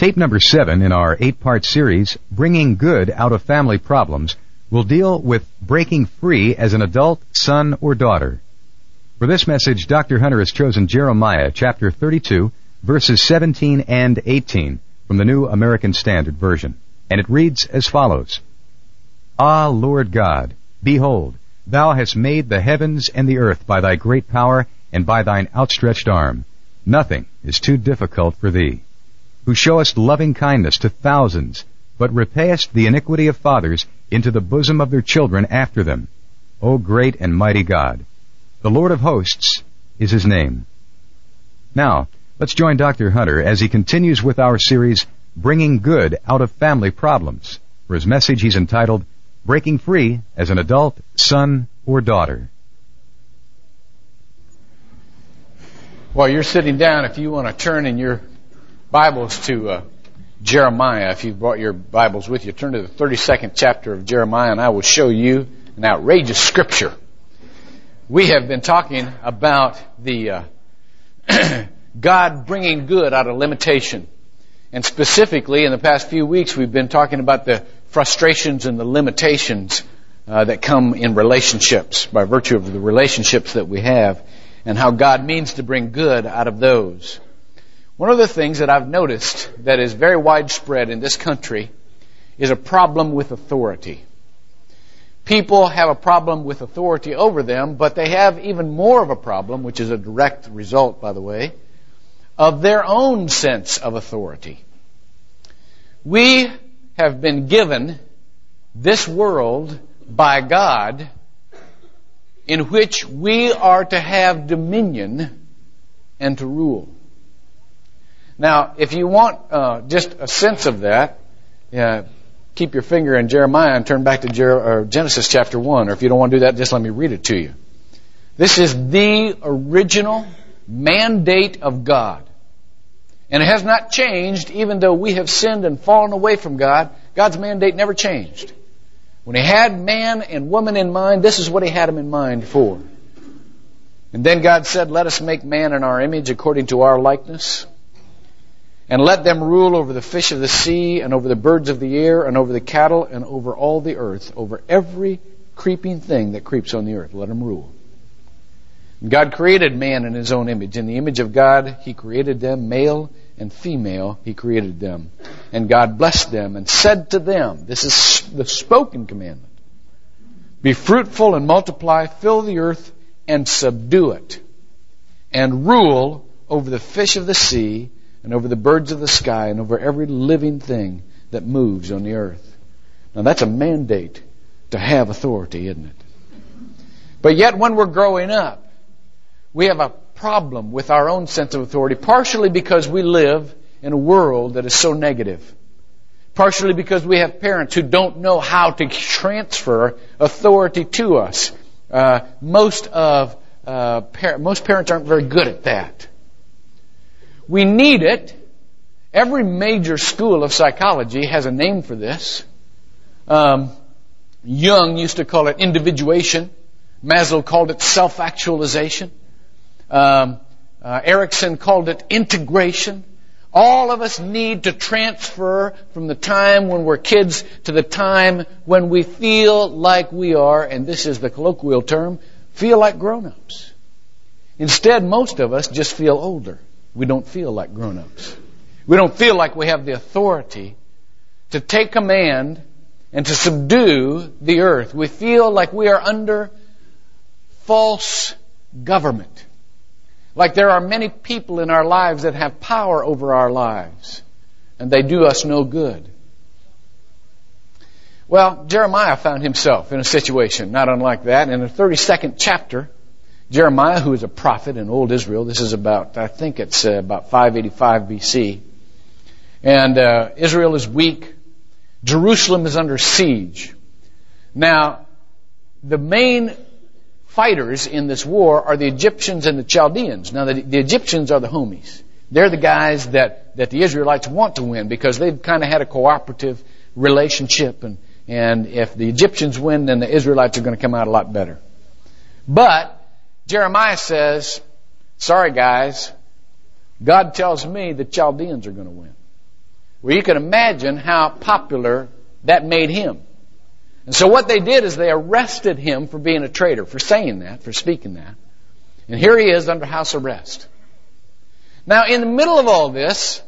Tape number seven in our eight part series, Bringing Good Out of Family Problems, will deal with breaking free as an adult son or daughter. For this message, Dr. Hunter has chosen Jeremiah chapter 32, verses 17 and 18 from the New American Standard Version. And it reads as follows. Ah, Lord God, behold, thou hast made the heavens and the earth by thy great power and by thine outstretched arm. Nothing is too difficult for thee who showest loving kindness to thousands, but repayest the iniquity of fathers into the bosom of their children after them. O great and mighty God! The Lord of hosts is his name. Now, let's join Dr. Hunter as he continues with our series, Bringing Good Out of Family Problems. For his message, he's entitled, Breaking Free as an Adult, Son, or Daughter. While you're sitting down, if you want to turn in your Bibles to uh, Jeremiah. If you've brought your Bibles with you, turn to the 32nd chapter of Jeremiah and I will show you an outrageous scripture. We have been talking about the uh, God bringing good out of limitation. And specifically, in the past few weeks, we've been talking about the frustrations and the limitations uh, that come in relationships by virtue of the relationships that we have and how God means to bring good out of those. One of the things that I've noticed that is very widespread in this country is a problem with authority. People have a problem with authority over them, but they have even more of a problem, which is a direct result, by the way, of their own sense of authority. We have been given this world by God in which we are to have dominion and to rule. Now, if you want uh, just a sense of that, keep your finger in Jeremiah and turn back to Jer- Genesis chapter 1. Or if you don't want to do that, just let me read it to you. This is the original mandate of God. And it has not changed even though we have sinned and fallen away from God. God's mandate never changed. When He had man and woman in mind, this is what He had them in mind for. And then God said, let us make man in our image according to our likeness. And let them rule over the fish of the sea, and over the birds of the air, and over the cattle, and over all the earth, over every creeping thing that creeps on the earth. Let them rule. God created man in his own image. In the image of God, he created them, male and female, he created them. And God blessed them and said to them, this is the spoken commandment, be fruitful and multiply, fill the earth and subdue it, and rule over the fish of the sea, and over the birds of the sky and over every living thing that moves on the earth. Now that's a mandate to have authority, isn't it? But yet when we're growing up, we have a problem with our own sense of authority, partially because we live in a world that is so negative. Partially because we have parents who don't know how to transfer authority to us. Uh, most of uh, par- most parents aren't very good at that. We need it. Every major school of psychology has a name for this. Um, Jung used to call it individuation. Maslow called it self-actualization. Um, uh, Erikson called it integration. All of us need to transfer from the time when we're kids to the time when we feel like we are, and this is the colloquial term, feel like grown-ups. Instead, most of us just feel older we don't feel like grown-ups. We don't feel like we have the authority to take command and to subdue the earth. We feel like we are under false government. Like there are many people in our lives that have power over our lives, and they do us no good. Well, Jeremiah found himself in a situation not unlike that. In the 32nd chapter, Jeremiah, who is a prophet in old Israel, this is about, I think it's uh, about 585 BC. And uh, Israel is weak. Jerusalem is under siege. Now, the main fighters in this war are the Egyptians and the Chaldeans. Now, the, the Egyptians are the homies. They're the guys that, that the Israelites want to win because they've kind of had a cooperative relationship. And, and if the Egyptians win, then the Israelites are going to come out a lot better. But Jeremiah says, sorry guys, God tells me the Chaldeans are going to win. Well, you can imagine how popular that made him. And so what they did is they arrested him for being a traitor, for saying that, for speaking that. And here he is under house arrest. Now, in the middle of all this,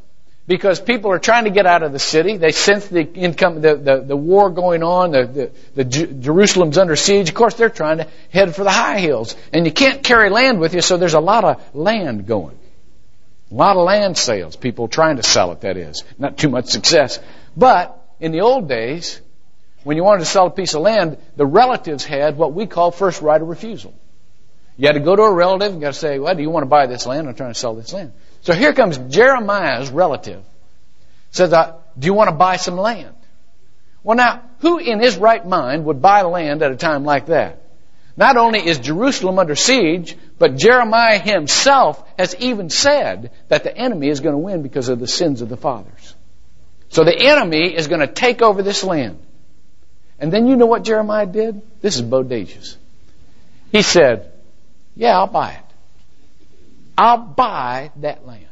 because people are trying to get out of the city, they sense the income, the, the, the war going on, the, the, the Jerusalem's under siege. Of course, they're trying to head for the high hills. And you can't carry land with you, so there's a lot of land going. A lot of land sales, people trying to sell it, that is. Not too much success. But, in the old days, when you wanted to sell a piece of land, the relatives had what we call first right of refusal. You had to go to a relative and got to say, well, do you want to buy this land? I'm trying to sell this land. So here comes Jeremiah's relative. Says, uh, do you want to buy some land? Well now, who in his right mind would buy land at a time like that? Not only is Jerusalem under siege, but Jeremiah himself has even said that the enemy is going to win because of the sins of the fathers. So the enemy is going to take over this land. And then you know what Jeremiah did? This is bodacious. He said, yeah, I'll buy it. I'll buy that land.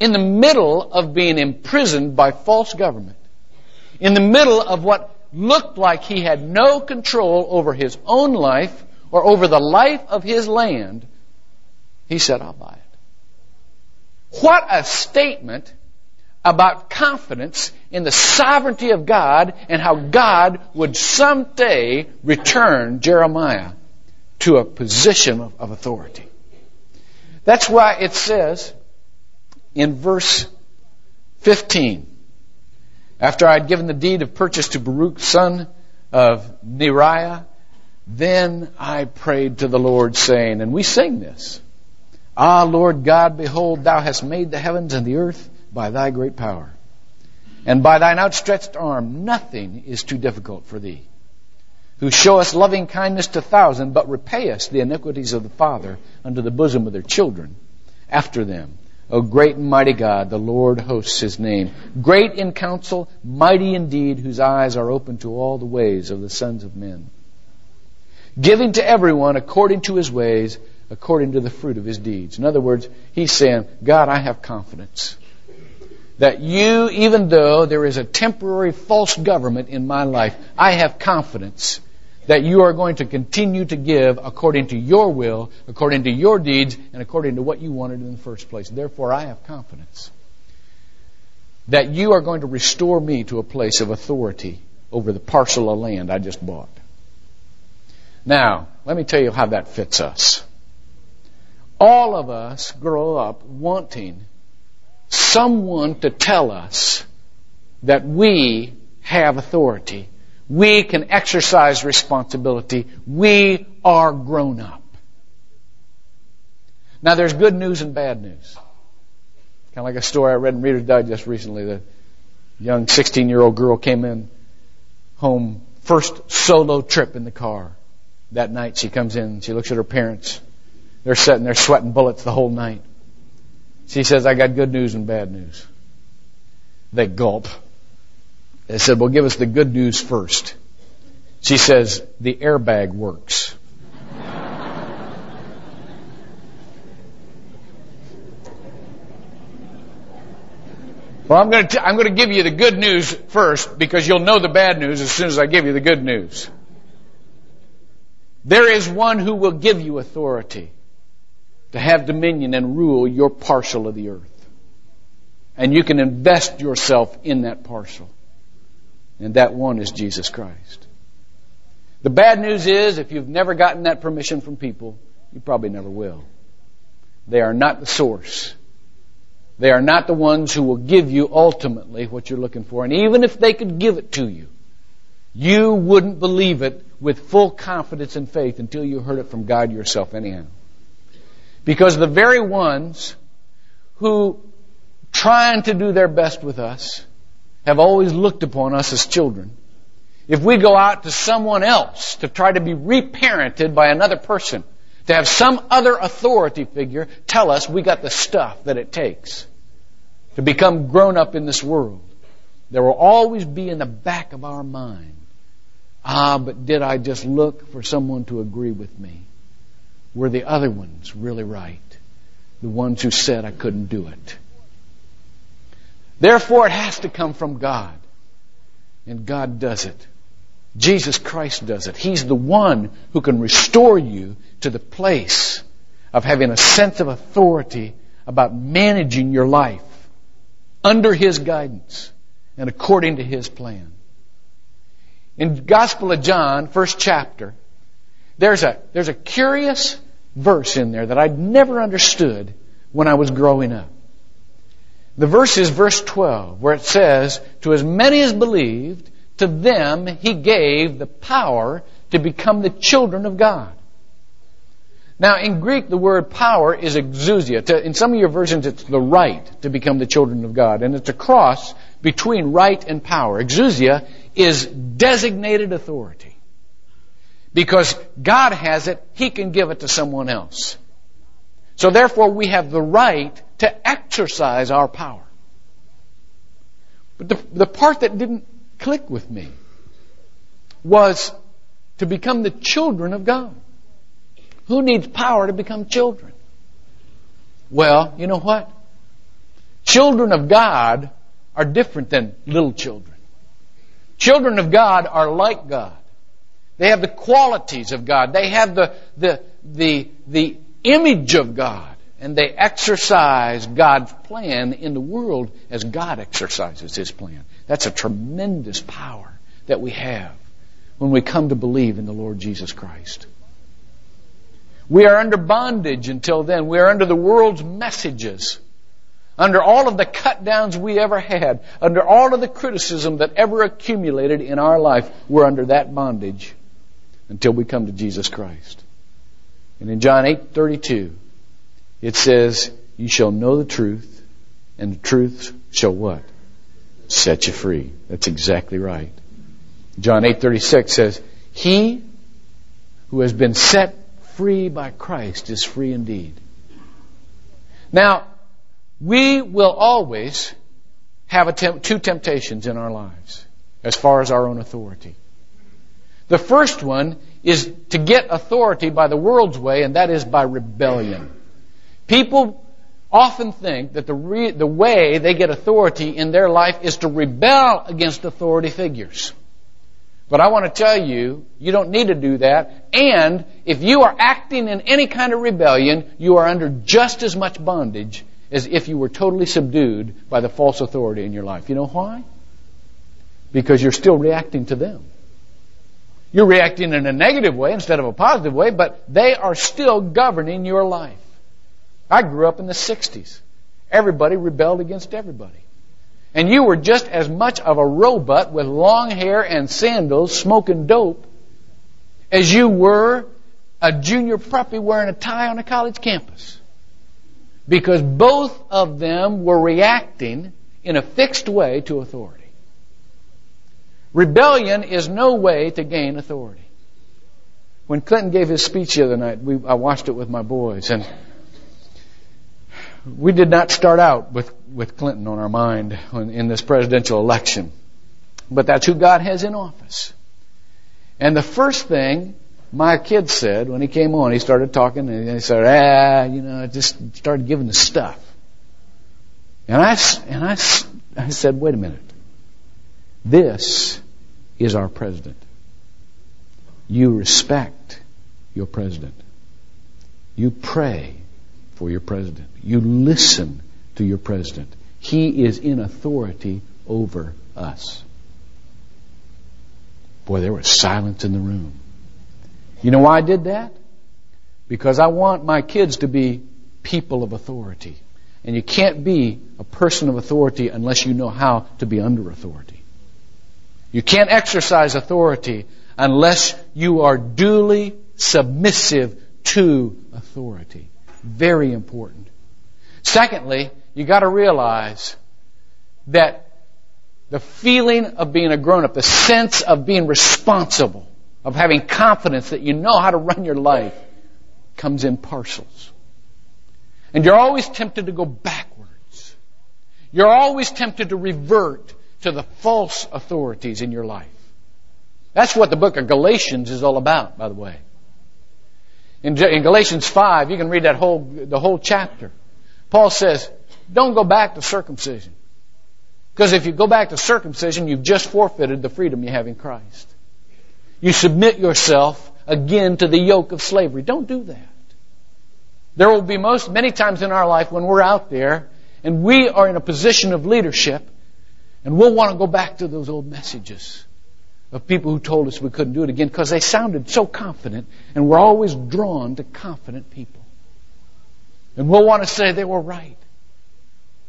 In the middle of being imprisoned by false government, in the middle of what looked like he had no control over his own life or over the life of his land, he said, I'll buy it. What a statement about confidence in the sovereignty of God and how God would someday return Jeremiah to a position of, authority. That's why it says in verse 15, after I had given the deed of purchase to Baruch, son of Neriah, then I prayed to the Lord, saying, and we sing this, Ah, Lord God, behold, thou hast made the heavens and the earth by thy great power. And by thine outstretched arm, nothing is too difficult for thee who show us loving kindness to thousands, but repay us the iniquities of the father unto the bosom of their children after them. O great and mighty God, the Lord hosts his name. Great in counsel, mighty indeed, whose eyes are open to all the ways of the sons of men. Giving to everyone according to his ways, according to the fruit of his deeds. In other words, he's saying, God, I have confidence that you, even though there is a temporary false government in my life, I have confidence that you are going to continue to give according to your will, according to your deeds, and according to what you wanted in the first place. Therefore, I have confidence that you are going to restore me to a place of authority over the parcel of land I just bought. Now, let me tell you how that fits us. All of us grow up wanting someone to tell us that we have authority we can exercise responsibility. We are grown up. Now there's good news and bad news. Kind of like a story I read in Reader's Digest recently. The young 16 year old girl came in home, first solo trip in the car. That night she comes in, she looks at her parents. They're sitting there sweating bullets the whole night. She says, I got good news and bad news. They gulp. They said, well, give us the good news first. She says, the airbag works. Well, I'm going, to I'm going to give you the good news first because you'll know the bad news as soon as I give you the good news. There is one who will give you authority to have dominion and rule your parcel of the earth. And you can invest yourself in that parcel. And that one is Jesus Christ. The bad news is, if you've never gotten that permission from people, you probably never will. They are not the source. They are not the ones who will give you ultimately what you're looking for. And even if they could give it to you, you wouldn't believe it with full confidence and faith until you heard it from God yourself anyhow. Because the very ones who trying to do their best with us have always looked upon us as children. If we go out to someone else to try to be reparented by another person, to have some other authority figure tell us we got the stuff that it takes to become grown up in this world, there will always be in the back of our mind, ah, but did I just look for someone to agree with me? Were the other ones really right? The ones who said I couldn't do it? Therefore, it has to come from God. And God does it. Jesus Christ does it. He's the one who can restore you to the place of having a sense of authority about managing your life under His guidance and according to His plan. In Gospel of John, first chapter, there's a, there's a curious verse in there that I'd never understood when I was growing up. The verse is verse 12, where it says, To as many as believed, to them he gave the power to become the children of God. Now, in Greek, the word power is exousia. In some of your versions, it's the right to become the children of God. And it's a cross between right and power. Exousia is designated authority. Because God has it, He can give it to someone else. So therefore, we have the right to exercise our power. But the, the part that didn't click with me was to become the children of God. Who needs power to become children? Well, you know what? Children of God are different than little children. Children of God are like God. They have the qualities of God. They have the, the, the, the image of God. And they exercise God's plan in the world as God exercises His plan. That's a tremendous power that we have when we come to believe in the Lord Jesus Christ. We are under bondage until then. We are under the world's messages. Under all of the cut downs we ever had. Under all of the criticism that ever accumulated in our life. We're under that bondage until we come to Jesus Christ. And in John 8:32, it says, You shall know the truth, and the truth shall what? Set you free. That's exactly right. John 8:36 says, "He who has been set free by Christ is free indeed. Now, we will always have temp- two temptations in our lives as far as our own authority. The first one is to get authority by the world's way, and that is by rebellion. People often think that the, re- the way they get authority in their life is to rebel against authority figures. But I want to tell you, you don't need to do that. And if you are acting in any kind of rebellion, you are under just as much bondage as if you were totally subdued by the false authority in your life. You know why? Because you're still reacting to them. You're reacting in a negative way instead of a positive way, but they are still governing your life. I grew up in the 60s. Everybody rebelled against everybody. And you were just as much of a robot with long hair and sandals smoking dope as you were a junior preppy wearing a tie on a college campus. Because both of them were reacting in a fixed way to authority. Rebellion is no way to gain authority. When Clinton gave his speech the other night, we, I watched it with my boys, and we did not start out with, with Clinton on our mind in this presidential election. But that's who God has in office. And the first thing my kid said when he came on, he started talking and he said, ah, you know, just started giving the stuff. And I, and I, I said, wait a minute. This is our president. You respect your president. You pray for your president. You listen to your president. He is in authority over us. Boy, there was silence in the room. You know why I did that? Because I want my kids to be people of authority. And you can't be a person of authority unless you know how to be under authority. You can't exercise authority unless you are duly submissive to authority. Very important. Secondly, you got to realize that the feeling of being a grown up, the sense of being responsible, of having confidence that you know how to run your life, comes in parcels. And you're always tempted to go backwards. You're always tempted to revert to the false authorities in your life. That's what the book of Galatians is all about, by the way. In, in Galatians 5, you can read that whole, the whole chapter. Paul says, don't go back to circumcision. Because if you go back to circumcision, you've just forfeited the freedom you have in Christ. You submit yourself again to the yoke of slavery. Don't do that. There will be most, many times in our life when we're out there and we are in a position of leadership and we'll want to go back to those old messages of people who told us we couldn't do it again because they sounded so confident and we're always drawn to confident people. And we'll want to say they were right.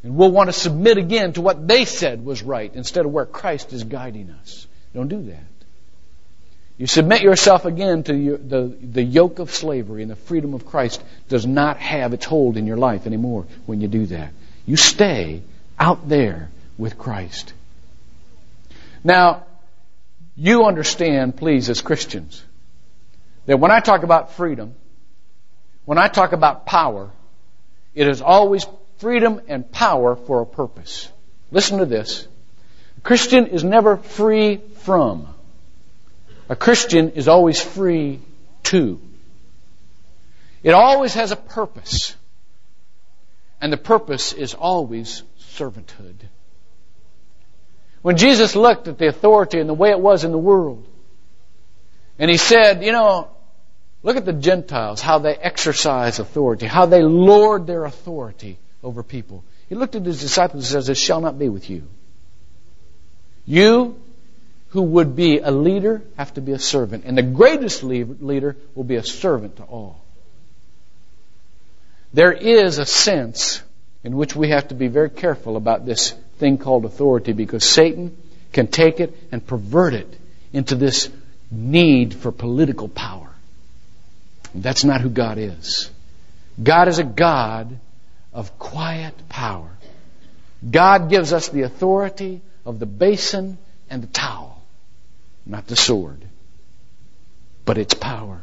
And we'll want to submit again to what they said was right instead of where Christ is guiding us. Don't do that. You submit yourself again to the, the yoke of slavery, and the freedom of Christ does not have its hold in your life anymore when you do that. You stay out there with Christ. Now, you understand, please, as Christians, that when I talk about freedom, when I talk about power, it is always freedom and power for a purpose. Listen to this. A Christian is never free from. A Christian is always free to. It always has a purpose. And the purpose is always servanthood. When Jesus looked at the authority and the way it was in the world, and he said, you know, look at the Gentiles, how they exercise authority, how they lord their authority over people. He looked at his disciples and says, This shall not be with you. You who would be a leader have to be a servant. And the greatest leader will be a servant to all. There is a sense in which we have to be very careful about this thing called authority because Satan can take it and pervert it into this need for political power. That's not who God is. God is a God of quiet power. God gives us the authority of the basin and the towel. Not the sword, but its power.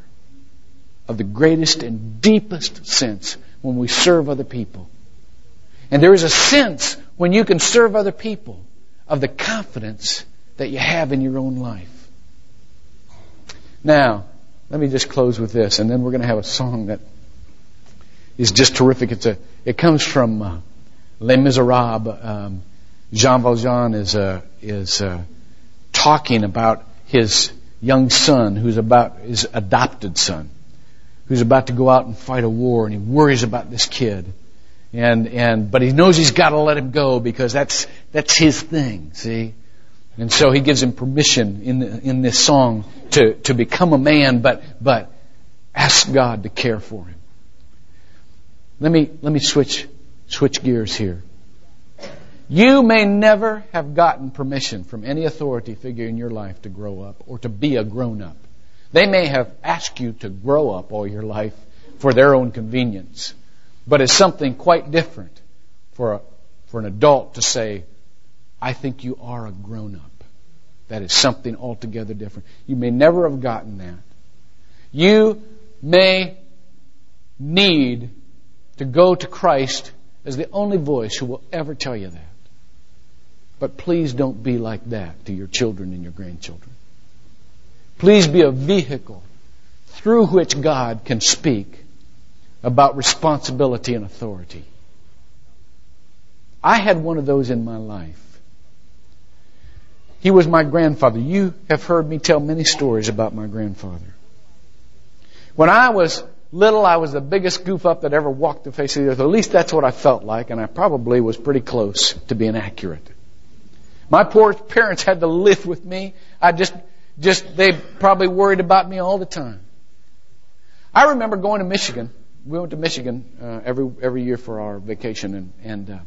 Of the greatest and deepest sense when we serve other people. And there is a sense when you can serve other people of the confidence that you have in your own life. Now, let me just close with this, and then we're going to have a song that is just terrific. It's a, it comes from uh, Les Miserables. Um, Jean Valjean is, uh, is uh, talking about his young son who's about his adopted son who's about to go out and fight a war and he worries about this kid and and but he knows he's got to let him go because that's that's his thing see and so he gives him permission in the, in this song to to become a man but but ask God to care for him let me let me switch switch gears here you may never have gotten permission from any authority figure in your life to grow up or to be a grown up. They may have asked you to grow up all your life for their own convenience. But it's something quite different for, a, for an adult to say, I think you are a grown up. That is something altogether different. You may never have gotten that. You may need to go to Christ as the only voice who will ever tell you that. But please don't be like that to your children and your grandchildren. Please be a vehicle through which God can speak about responsibility and authority. I had one of those in my life. He was my grandfather. You have heard me tell many stories about my grandfather. When I was little, I was the biggest goof up that ever walked the face of the earth. At least that's what I felt like, and I probably was pretty close to being accurate. My poor parents had to live with me. I just, just, they probably worried about me all the time. I remember going to Michigan. We went to Michigan uh, every every year for our vacation, and and uh,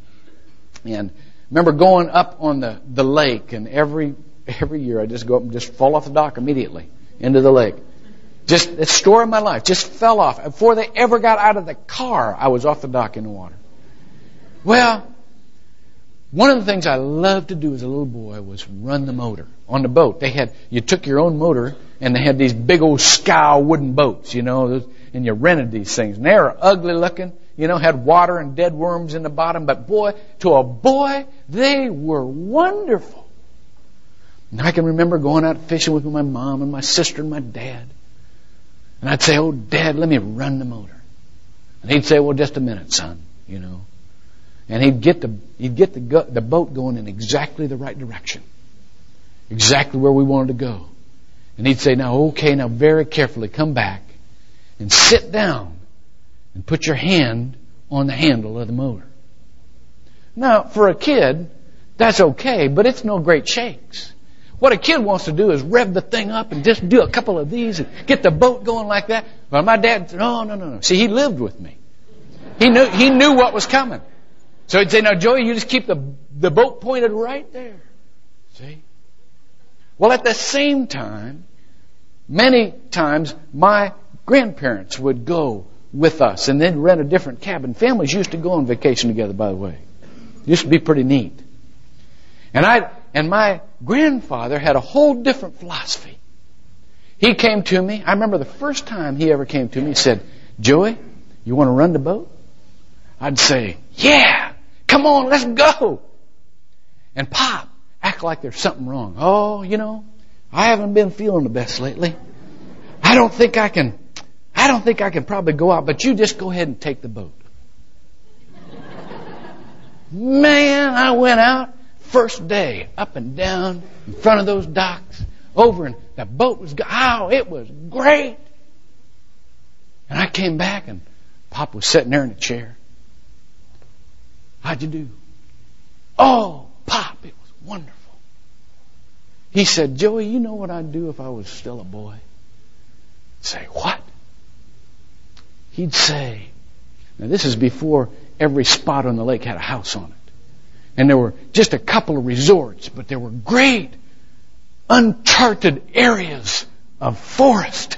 and remember going up on the the lake, and every every year I just go up and just fall off the dock immediately into the lake. Just the story of my life. Just fell off before they ever got out of the car. I was off the dock in the water. Well, one of the things I loved to do as a little boy was run the motor on the boat. They had, you took your own motor and they had these big old scow wooden boats, you know, and you rented these things. And they were ugly looking, you know, had water and dead worms in the bottom, but boy, to a boy, they were wonderful. And I can remember going out fishing with my mom and my sister and my dad. And I'd say, oh, dad, let me run the motor. And he'd say, well, just a minute, son, you know. And he'd get the, he'd get the, the boat going in exactly the right direction. Exactly where we wanted to go. And he'd say, now okay, now very carefully come back and sit down and put your hand on the handle of the motor. Now, for a kid, that's okay, but it's no great shakes. What a kid wants to do is rev the thing up and just do a couple of these and get the boat going like that. Well, my dad said, no, no, no, no. See, he lived with me. He knew, he knew what was coming. So he'd say, now Joey, you just keep the, the boat pointed right there. See? Well, at the same time, many times my grandparents would go with us and then rent a different cabin. Families used to go on vacation together, by the way. It used to be pretty neat. And I, and my grandfather had a whole different philosophy. He came to me, I remember the first time he ever came to me, he said, Joey, you want to run the boat? I'd say, yeah, come on, let's go. And Pop, act like there's something wrong. Oh, you know, I haven't been feeling the best lately. I don't think I can, I don't think I can probably go out, but you just go ahead and take the boat. Man, I went out first day up and down in front of those docks over and the boat was, oh, it was great. And I came back and Pop was sitting there in a chair. How'd you do? Oh, Pop, it was wonderful. He said, Joey, you know what I'd do if I was still a boy? I'd say, what? He'd say, now this is before every spot on the lake had a house on it. And there were just a couple of resorts, but there were great uncharted areas of forest.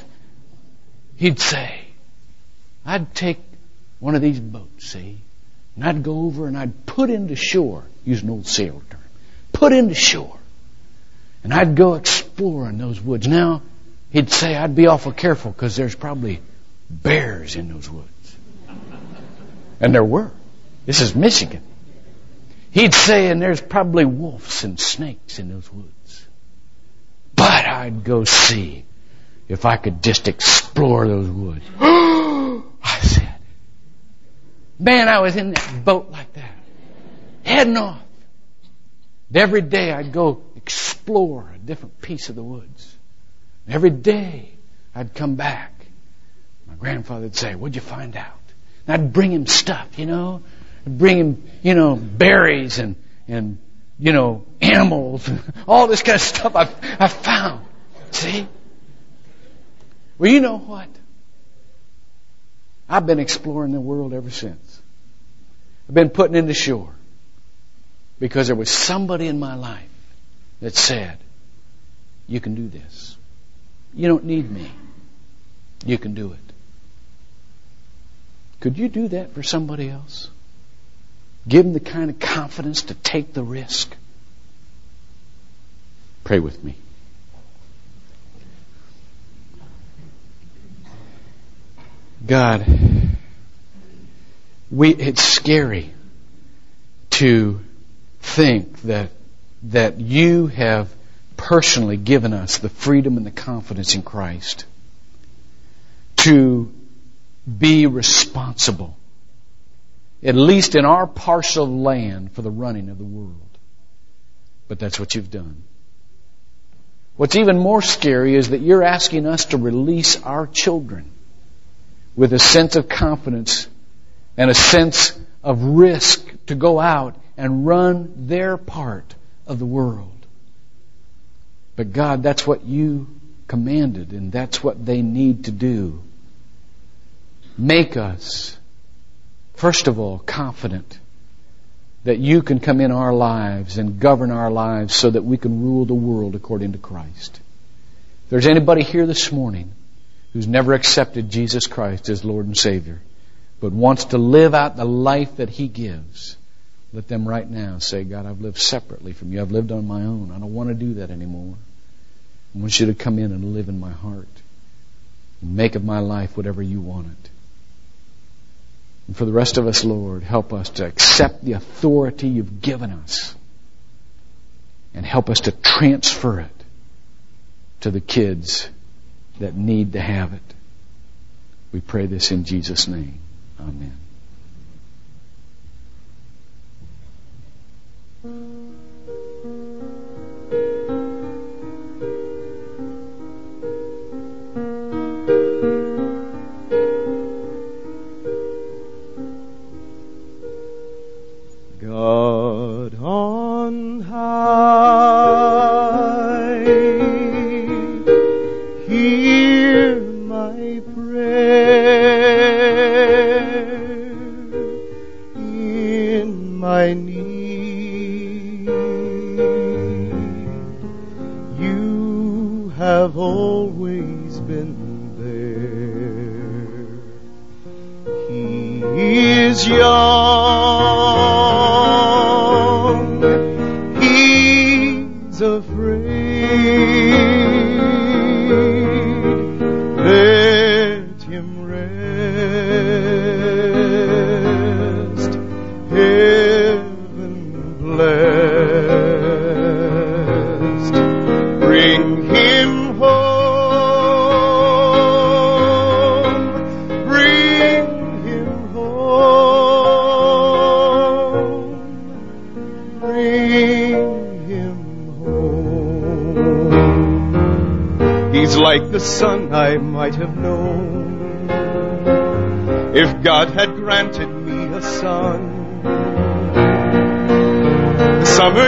He'd say, I'd take one of these boats, see, and I'd go over and I'd put into shore, use an old sailor term, put into shore. And I'd go exploring those woods. Now, he'd say I'd be awful careful because there's probably bears in those woods. And there were. This is Michigan. He'd say, and there's probably wolves and snakes in those woods. But I'd go see if I could just explore those woods. I said, man, I was in that boat like that, heading off. Every day I'd go explore a different piece of the woods. Every day I'd come back. My grandfather would say, what'd you find out? And I'd bring him stuff, you know. I'd bring him, you know, berries and, and, you know, animals all this kind of stuff I've, I've found. See? Well, you know what? I've been exploring the world ever since. I've been putting into shore because there was somebody in my life that said, you can do this. You don't need me. You can do it. Could you do that for somebody else? Give them the kind of confidence to take the risk. Pray with me. God, we, it's scary to think that, that you have personally given us the freedom and the confidence in Christ to be responsible, at least in our of land, for the running of the world. But that's what you've done. What's even more scary is that you're asking us to release our children with a sense of confidence and a sense of risk to go out and run their part of the world. But God, that's what you commanded and that's what they need to do. Make us, first of all, confident that you can come in our lives and govern our lives so that we can rule the world according to Christ. If there's anybody here this morning who's never accepted Jesus Christ as Lord and Savior, but wants to live out the life that He gives, let them right now say, God, I've lived separately from you. I've lived on my own. I don't want to do that anymore. I want you to come in and live in my heart and make of my life whatever you want it. And for the rest of us, Lord, help us to accept the authority you've given us and help us to transfer it to the kids that need to have it. We pray this in Jesus' name. Amen. 叫。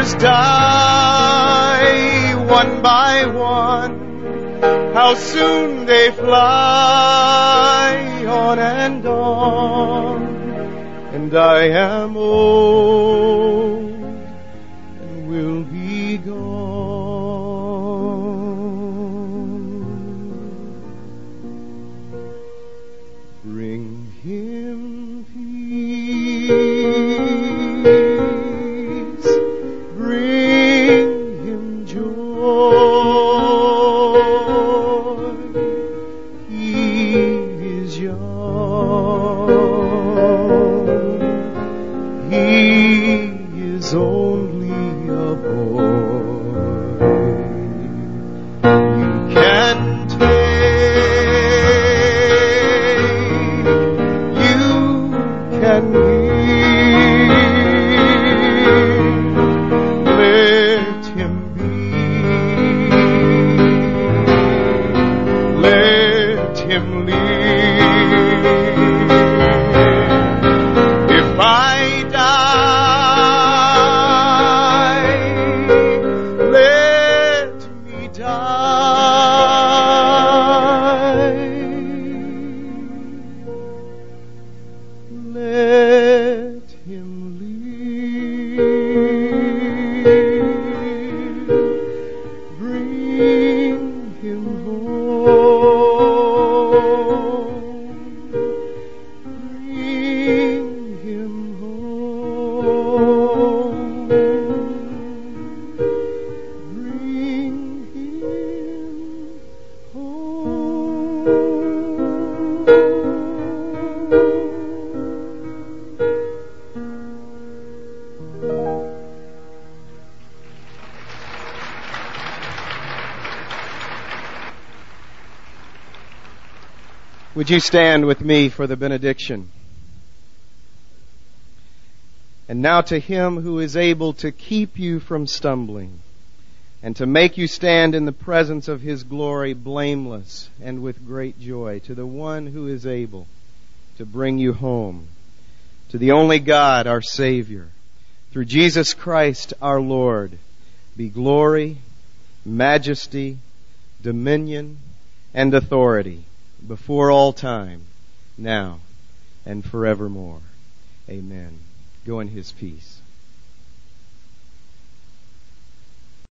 others die one by one. How soon they fly on and on, and I am old. Would you stand with me for the benediction? And now to him who is able to keep you from stumbling and to make you stand in the presence of his glory blameless and with great joy, to the one who is able to bring you home, to the only God, our Savior, through Jesus Christ our Lord, be glory, majesty, dominion, and authority before all time, now and forevermore. Amen. Go in his peace.